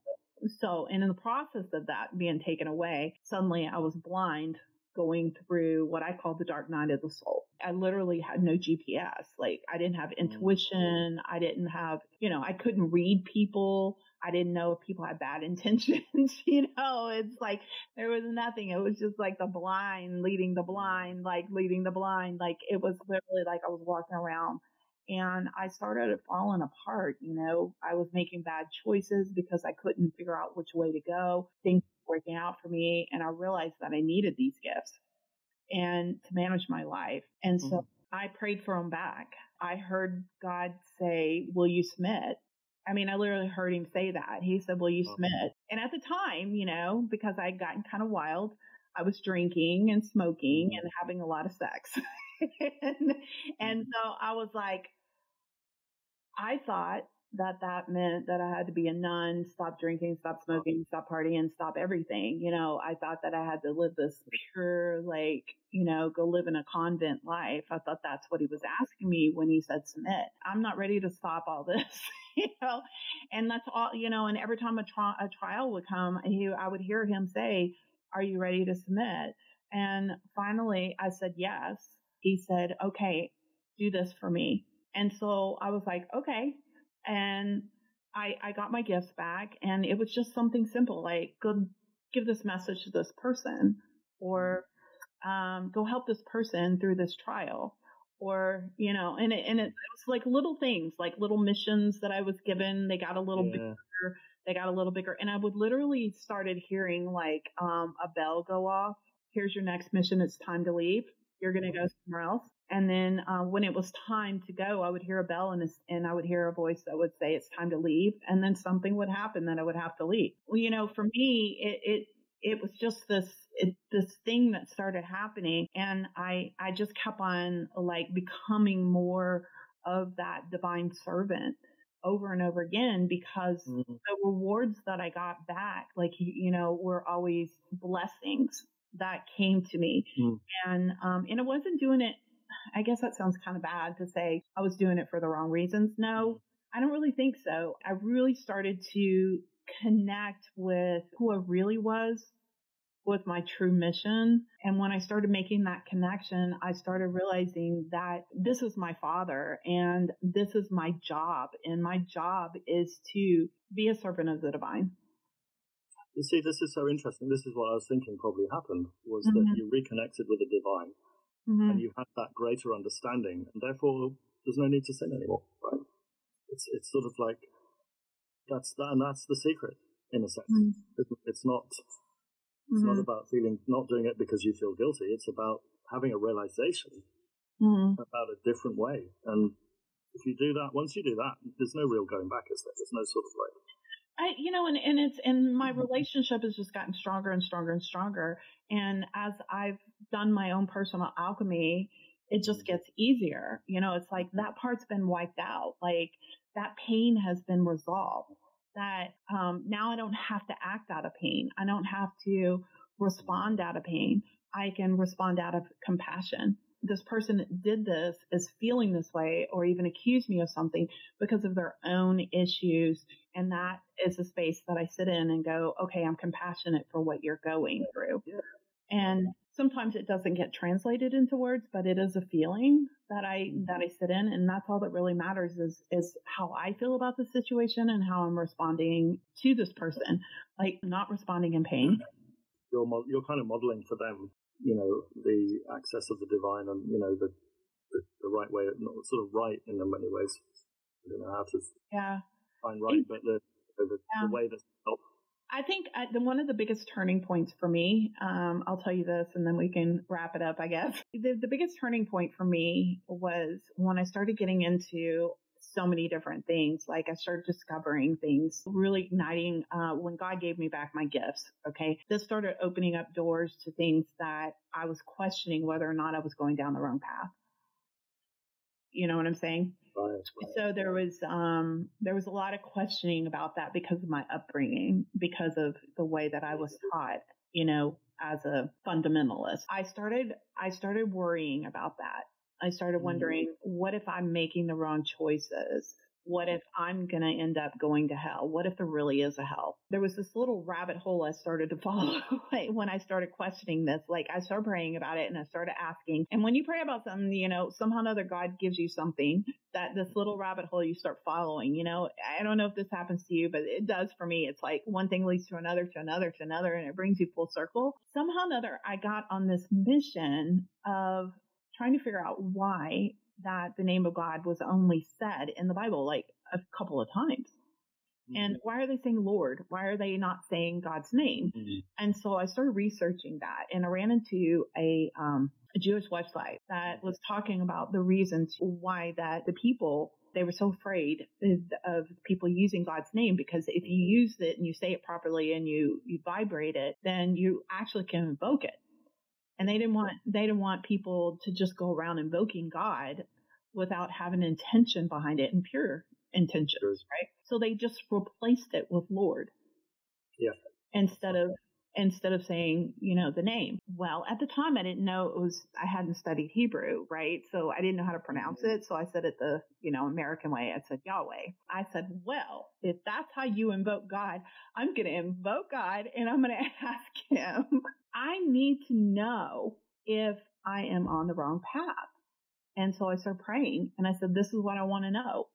so, and in the process of that being taken away, suddenly I was blind going through what I call the dark night of the soul. I literally had no GPS. Like I didn't have mm-hmm. intuition. I didn't have, you know, I couldn't read people. I didn't know if people had bad intentions. you know, it's like there was nothing. It was just like the blind leading the blind, like leading the blind. Like it was literally like I was walking around and I started falling apart. You know, I was making bad choices because I couldn't figure out which way to go. Things were working out for me. And I realized that I needed these gifts and to manage my life. And so mm-hmm. I prayed for them back. I heard God say, will you submit? I mean, I literally heard him say that. He said, will you submit? And at the time, you know, because I'd gotten kind of wild, I was drinking and smoking mm-hmm. and having a lot of sex. and, and so I was like, I thought that that meant that I had to be a nun, stop drinking, stop smoking, stop partying, stop everything. You know, I thought that I had to live this pure, like, you know, go live in a convent life. I thought that's what he was asking me when he said submit. I'm not ready to stop all this, you know, and that's all, you know, and every time a, tri- a trial would come, he, I would hear him say, are you ready to submit? And finally I said, yes. He said, okay, do this for me. And so I was like, okay, and I, I got my gifts back and it was just something simple like go give this message to this person or um, go help this person through this trial or you know and it, and it, was like little things like little missions that I was given. They got a little yeah. bigger they got a little bigger. And I would literally started hearing like um, a bell go off. Here's your next mission. It's time to leave. You're going to go somewhere else. And then uh, when it was time to go, I would hear a bell and, and I would hear a voice that would say it's time to leave. And then something would happen that I would have to leave. Well, you know, for me, it, it, it was just this, it, this thing that started happening. And I, I just kept on like becoming more of that divine servant over and over again because mm-hmm. the rewards that I got back, like, you know, were always blessings that came to me. Mm. And, um, and I wasn't doing it I guess that sounds kind of bad to say I was doing it for the wrong reasons. No, I don't really think so. I really started to connect with who I really was with my true mission. And when I started making that connection, I started realizing that this is my father and this is my job. And my job is to be a servant of the divine. You see, this is so interesting. This is what I was thinking probably happened was mm-hmm. that you reconnected with the divine mm-hmm. and you had that greater understanding, and therefore there's no need to sin anymore, right? It's it's sort of like that's that, and that's the secret in a sense. Mm-hmm. It's not it's mm-hmm. not about feeling not doing it because you feel guilty. It's about having a realization mm-hmm. about a different way, and if you do that, once you do that, there's no real going back, is there? There's no sort of like I, you know, and, and it's, and my relationship has just gotten stronger and stronger and stronger. And as I've done my own personal alchemy, it just gets easier. You know, it's like that part's been wiped out. Like that pain has been resolved. That, um, now I don't have to act out of pain. I don't have to respond out of pain. I can respond out of compassion this person that did this is feeling this way or even accuse me of something because of their own issues. And that is a space that I sit in and go, okay, I'm compassionate for what you're going through. And sometimes it doesn't get translated into words, but it is a feeling that I, mm-hmm. that I sit in. And that's all that really matters is, is how I feel about the situation and how I'm responding to this person, like not responding in pain. You're, you're kind of modeling for them you know, the access of the divine and, you know, the, the, the right way, not sort of right in many ways. I don't know how to yeah. find right, but the, the, yeah. the way that help. I think I, the, one of the biggest turning points for me, um, I'll tell you this and then we can wrap it up, I guess. The, the biggest turning point for me was when I started getting into so many different things. Like I started discovering things, really igniting uh, when God gave me back my gifts. Okay. This started opening up doors to things that I was questioning whether or not I was going down the wrong path. You know what I'm saying? Right. So there was um there was a lot of questioning about that because of my upbringing, because of the way that I was taught, you know, as a fundamentalist. I started I started worrying about that. I started Mm-hmm. wondering, what if I'm making the wrong choices? What if I'm going to end up going to hell? What if there really is a hell? There was this little rabbit hole I started to follow when I started questioning this. Like I started praying about it and I started asking. And when you pray about something, you know, somehow or another God gives you something that this little rabbit hole you start following. You know, I don't know if this happens to you, but it does for me. It's like one thing leads to another, to another, to another, and it brings you full circle. Somehow or another, I got on this mission of trying to figure out why that the name of God was only said in the Bible like a couple of times. And why are they saying Lord? Why are they not saying God's name? Mhm. And so I started researching that and I ran into a, um, a Jewish website that was talking about the reasons why that the people, they were so afraid of people using God's name because if you use it and you say it properly and you, you vibrate it, then you actually can invoke it. And they didn't want, they didn't want people to just go around invoking God without having intention behind it and pure intentions, right? So they just replaced it with Lord. Yeah. Instead of, instead of saying, you know, the name. Well, at the time I didn't know it was, I hadn't studied Hebrew, right? So I didn't know how to pronounce mm-hmm. it. So I said it the, you know, American way. I said Yahweh. I said, well, if that's how you invoke God, I'm going to invoke God and I'm going to ask him. I need to know if I am on the wrong path. And so I started praying and I said, this is what I want to know.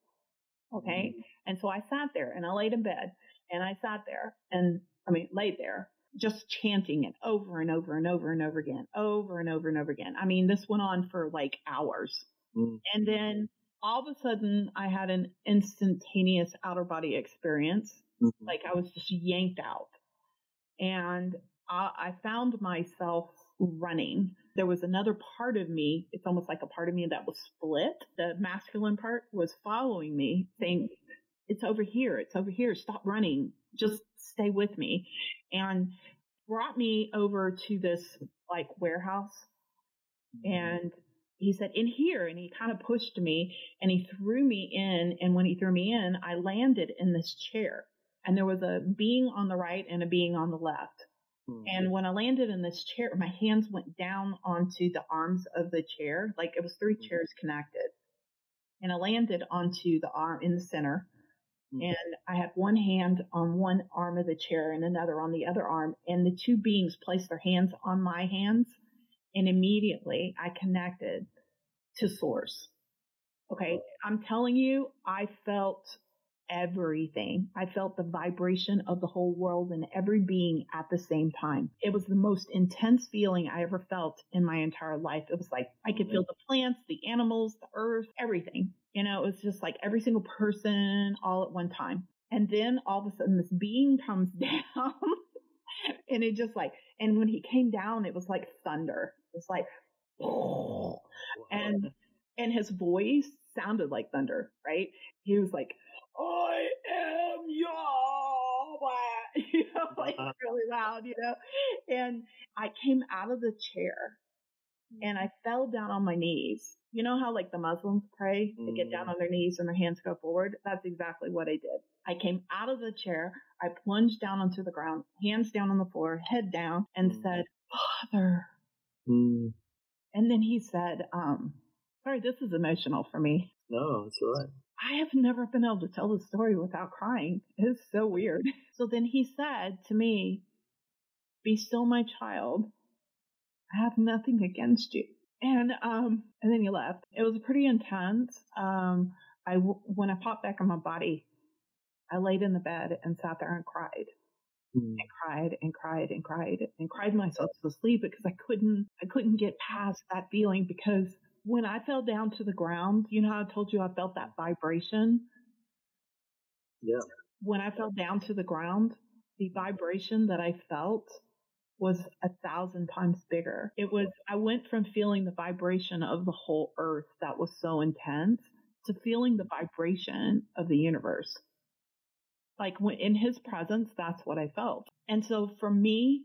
Okay. Mm-hmm. And so I sat there and I laid in bed and I sat there and I mean, laid there just chanting it over and over and over and over again, over and over and over again. I mean, this went on for like hours. Mhm. And then all of a sudden I had an instantaneous outer body experience. Mhm. Like I was just yanked out and I, I found myself running. There was another part of me. It's almost like a part of me that was split. The masculine part was following me saying, it's over here. It's over here. Stop running. Just stay with me. And brought me over to this like warehouse and he said, in here. And he kind of pushed me and he threw me in. And when he threw me in, I landed in this chair and there was a being on the right and a being on the left. Mhm. And when I landed in this chair, my hands went down onto the arms of the chair. Like it was three Mhm. chairs connected. And I landed onto the arm in the center. Mhm. And I had one hand on one arm of the chair and another on the other arm. And the two beings placed their hands on my hands. And immediately I connected to source. Okay. I'm telling you, I felt everything. I felt the vibration of the whole world and every being at the same time. It was the most intense feeling I ever felt in my entire life. It was like I could feel the plants, the animals, the earth, everything. You know, it was just like every single person all at one time. And then all of a sudden this being comes down and it just like, and when he came down, it was like thunder. It was like, and and his voice sounded like thunder, right? He was like, I am Yahweh, you know, like really loud, you know. And I came out of the chair and I fell down on my knees. You know how like the Muslims pray? They get down on their knees and their hands go forward. That's exactly what I did. I came out of the chair. I plunged down onto the ground, hands down on the floor, head down and Mhm. said, Father, Mm. and then he said, um, sorry, this is emotional for me. No, it's all right. I have never been able to tell the story without crying. It's so weird. So then he said to me, be still my child. I have nothing against you. And, um, and then he left. It was pretty intense. Um, I, when I popped back in my body, I laid in the bed and sat there and cried Mm. and cried and cried and cried and cried myself to sleep because I couldn't I couldn't get past that feeling because when I fell down to the ground, you know how I told you I felt that vibration? Yeah. When I fell down to the ground, the vibration that I felt was a thousand times bigger. It was, I went from feeling the vibration of the whole earth that was so intense to feeling the vibration of the universe. Like when in his presence, that's what I felt. And so for me,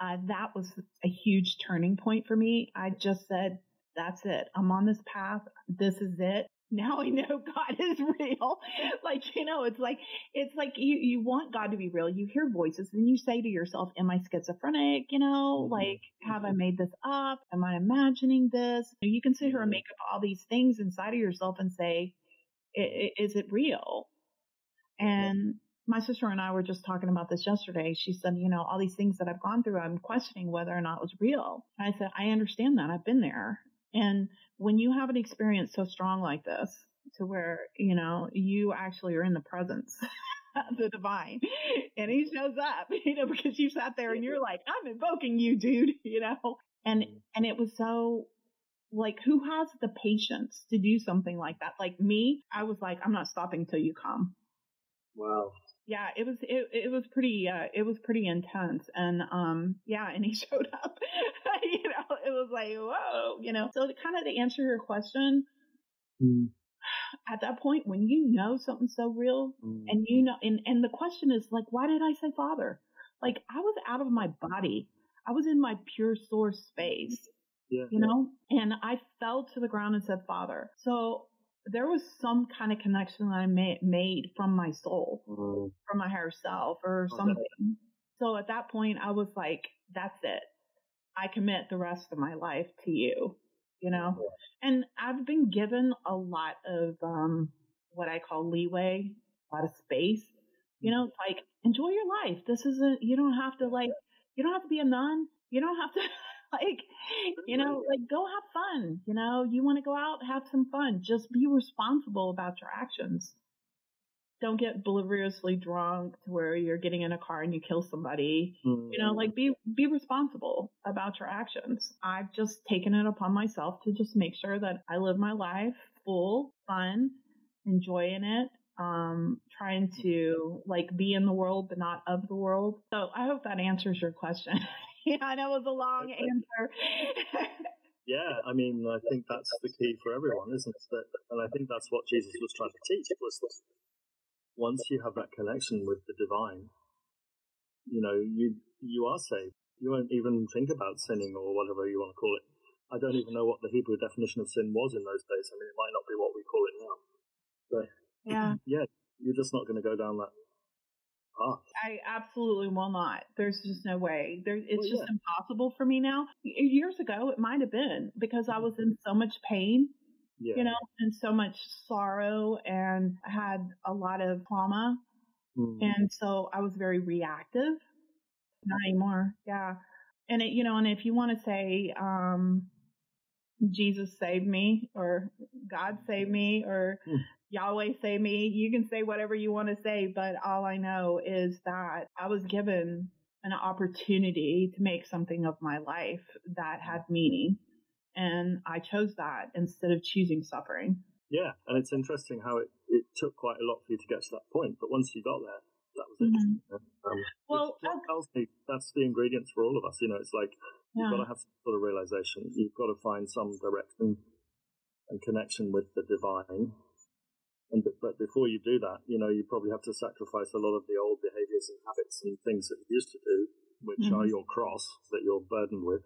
uh, that was a huge turning point for me. I just said, that's it. I'm on this path. This is it now I know God is real. like, you know, it's like, it's like you, you want God to be real. You hear voices and you say to yourself, am I schizophrenic? You know, mm-hmm. like, have I made this up? Am I imagining this? You can sit here and make up all these things inside of yourself and say, is it real? And my sister and I were just talking about this yesterday. She said, you know, all these things that I've gone through, I'm questioning whether or not it was real. And I said, I understand that. I've been there. And when you have an experience so strong like this, to where, you know, you actually are in the presence of the divine and he shows up, you know, because you sat there and you're like, I'm invoking you, dude, you know, and, mm-hmm. and it was so like, who has the patience to do something like that? Like me, I was like, I'm not stopping till you come. Wow yeah, it was it, it was pretty uh, it was pretty intense, and um yeah, and he showed up. you know, it was like whoa, you know. So to kind of to answer your question, mm. at that point when you know something's so real, mm. and you know, and and the question is like, why did I say father? Like I was out of my body. I was in my pure source space. Yeah, you know, and I fell to the ground and said, Father. So there was some kind of connection that I ma- made from my soul, mm-hmm. from my higher self or something. Okay. So at that point, I was like, that's it. I commit the rest of my life to you, you know? And I've been given a lot of, um, what I call leeway, a lot of space. You know, like, enjoy your life. This isn't, you don't have to like, you don't have to be a nun. You don't have to like, you know, like go have fun. You know, you want to go out, have some fun. Just be responsible about your actions. Don't get deliriously drunk to where you're getting in a car and you kill somebody. Mm-hmm. You know, like be be responsible about your actions. I've just taken it upon myself to just make sure that I live my life full, fun, enjoying it, um, trying to like be in the world but not of the world. So I hope that answers your question. yeah, I know it was a long answer. yeah, I mean, I think that's the key for everyone, isn't it? That, and I think that's what Jesus was trying to teach was that once you have that connection with the divine, you know, you you are saved. You won't even think about sinning or whatever you want to call it. I don't even know what the Hebrew definition of sin was in those days. I mean, it might not be what we call it now. But yeah, yeah, you're just not going to go down that I absolutely will not. There's just no way. There, it's well, just impossible for me now. Years ago, it might have been because I was in so much pain, yeah. you know, and so much sorrow and had a lot of trauma. Mm. And so I was very reactive. Not anymore. Yeah. And it, you know, and if you want to say, um, Jesus saved me or God saved me or mm. Yahweh say me. You can say whatever you want to say, but all I know is that I was given an opportunity to make something of my life that had meaning. And I chose that instead of choosing suffering. Yeah, and it's interesting how it, it took quite a lot for you to get to that point, but once you got there, that was it. Mm-hmm. Um, well, tells me that's the ingredients for all of us. You know, it's like yeah. you've got to have some sort of realization. You've got to find some direction and connection with the divine and but before you do that, you know, you probably have to sacrifice a lot of the old behaviors and habits and things that you used to do, which mm-hmm. are your cross that you're burdened with,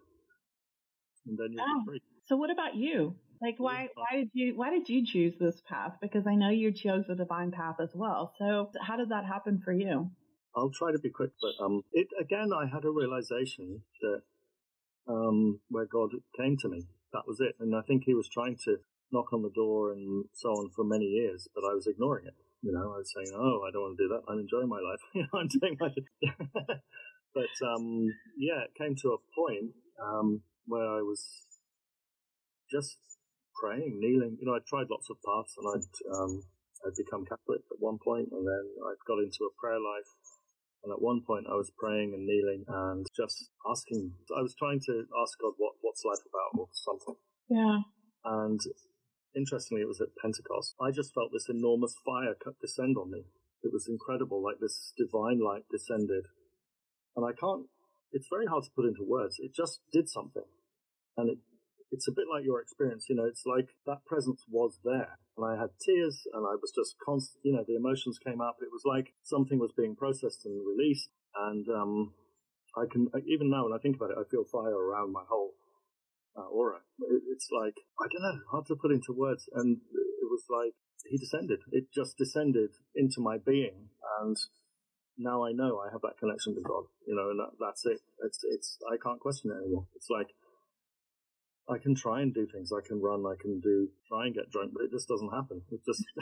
and then you'll oh. free. So, what about you? Like, why why did you why did you choose this path? Because I know you chose the divine path as well. So, how did that happen for you? I'll try to be quick, but um, it again, I had a realization that um, where God came to me. That was it, and I think He was trying to knock on the door and so on for many years, but I was ignoring it. You know, I was saying, "Oh, I don't want to do that. I'm enjoying my life. you know, I'm doing my." but um, yeah, it came to a point um, where I was just praying, kneeling. You know, I tried lots of paths, and I'd um, I'd become Catholic at one point, and then I got into a prayer life. And at one point, I was praying and kneeling and just asking. I was trying to ask God what what's life about or something. Yeah. And Interestingly, it was at Pentecost. I just felt this enormous fire descend on me. It was incredible, like this divine light descended and I can't. It's very hard to put into words. It just did something, and it it's a bit like your experience. You know, it's like that presence was there, and I had tears, and I was just constant. You know, the emotions came up. It was like something was being processed and released, and um, I can even now when I think about it, I feel fire around my whole uh, aura. It, it's like I don't know, hard to put into words, and it was like he descended. It just descended into my being, and now I know I have that connection to God. You know, and that, that's it. It's it's I can't question it anymore. It's like I can try and do things. I can run. I can do try and get drunk, but it just doesn't happen. It just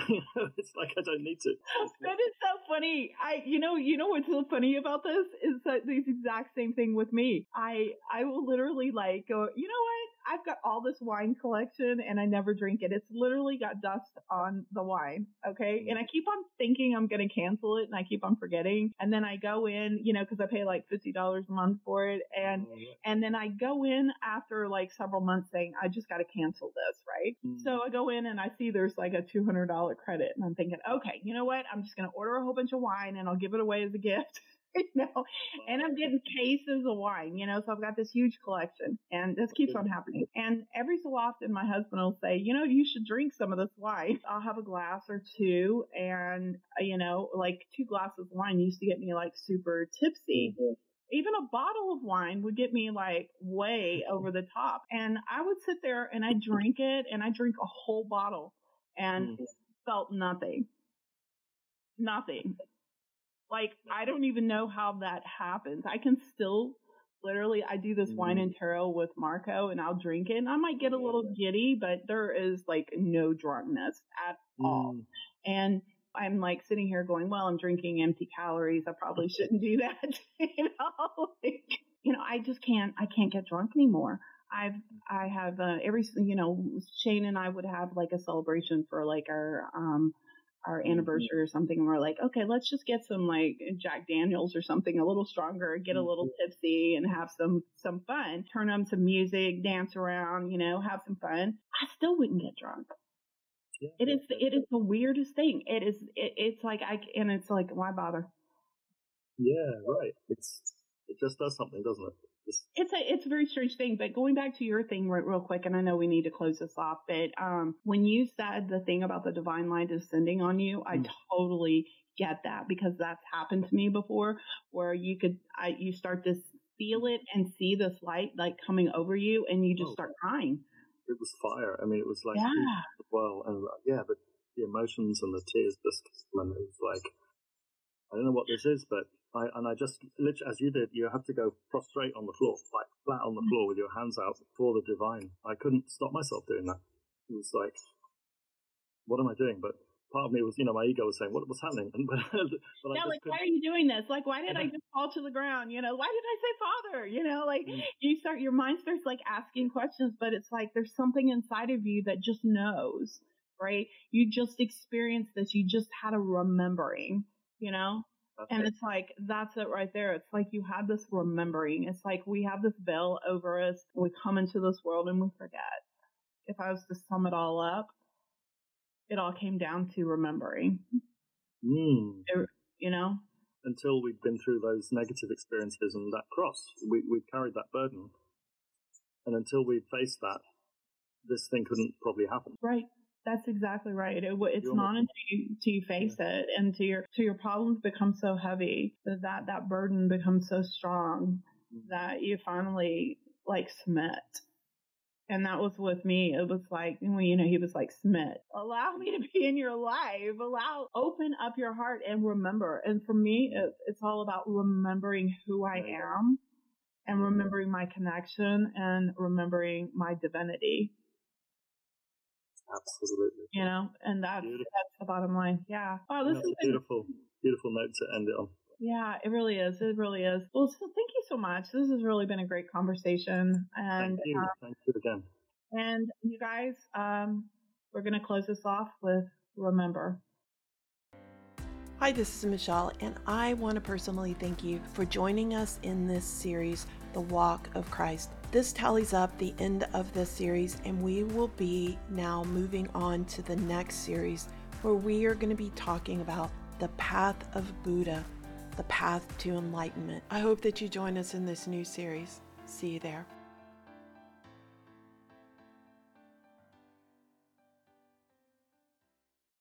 it's like I don't need to. That is so funny. I you know you know what's so funny about this is that this exact same thing with me. I I will literally like go. You know what? I've got all this wine collection and I never drink it. It's literally got dust on the wine. Okay. And I keep on thinking I'm going to cancel it and I keep on forgetting. And then I go in, you know, cause I pay like $50 a month for it. And, oh, and then I go in after like several months saying, I just got to cancel this. Right. Mm-hmm. So I go in and I see there's like a $200 credit and I'm thinking, okay, you know what? I'm just going to order a whole bunch of wine and I'll give it away as a gift. you know, and I'm getting cases of wine, you know, so I've got this huge collection and this keeps on happening. And every so often my husband will say, you know, you should drink some of this wine. I'll have a glass or two and, uh, you know, like two glasses of wine used to get me like super tipsy. Mm-hmm even a bottle of wine would get me like way over the top. And I would sit there and I drink it and I drink a whole bottle and mm-hmm. felt nothing. Nothing. Like, I don't even know how that happens. I can still literally, I do this mm. wine and tarot with Marco and I'll drink it and I might get a little giddy, but there is like no drunkenness at mm. all. And I'm like sitting here going, well, I'm drinking empty calories. I probably shouldn't do that. you know, like, you know, I just can't, I can't get drunk anymore. I've, I have, uh, every, you know, Shane and I would have like a celebration for like our, um, our mm-hmm. anniversary or something and we're like, okay, let's just get some like Jack Daniels or something a little stronger, get a little mm-hmm. tipsy and have some, some fun, turn on some music, dance around, you know, have some fun. I still wouldn't get drunk. Yeah. It is, it is the weirdest thing. It is, it, it's like, I, and it's like, why bother? Yeah, right. It's, it just does something, doesn't it? It's a it's a very strange thing, but going back to your thing real, real quick, and I know we need to close this off, but um, when you said the thing about the divine light descending on you, I mm. totally get that because that's happened to me before, where you could I you start to feel it and see this light like coming over you, and you just oh. start crying. It was fire. I mean, it was like yeah. well, and uh, yeah, but the emotions and the tears just and it was like I don't know what this is, but I, and I just, literally, as you did, you have to go prostrate on the floor, like flat on the floor with your hands out for the divine. I couldn't stop myself doing that. It was like, what am I doing? But part of me was, you know, my ego was saying, what, what's happening? And, but, but yeah, like, couldn't. why are you doing this? Like, why did I just fall to the ground? You know, why did I say father? You know, like mm. you start, your mind starts like asking questions, but it's like there's something inside of you that just knows, right? You just experienced this. You just had a remembering, you know? Okay. And it's like, that's it right there. It's like you have this remembering. It's like we have this veil over us. We come into this world and we forget. If I was to sum it all up, it all came down to remembering. Mm. It, you know? Until we've been through those negative experiences and that cross, we, we've carried that burden. And until we faced that, this thing couldn't probably happen. Right. That's exactly right. It, it's not until you, until you face yeah. it and to your to your problems become so heavy that that, that burden becomes so strong mm-hmm. that you finally like submit. And that was with me. It was like, you know, he was like, Smith, allow me to be in your life. Allow, open up your heart and remember. And for me, it, it's all about remembering who I am and remembering my connection and remembering my divinity. Absolutely. You know, and that's that's the bottom line. Yeah. Oh, this is a beautiful, beautiful note to end it on. Yeah, it really is. It really is. Well, so thank you so much. This has really been a great conversation. And thank you. Um, thank you again. And you guys, um, we're going to close this off with remember. Hi, this is Michelle, and I want to personally thank you for joining us in this series, The Walk of Christ. This tallies up the end of this series, and we will be now moving on to the next series where we are going to be talking about the path of Buddha, the path to enlightenment. I hope that you join us in this new series. See you there.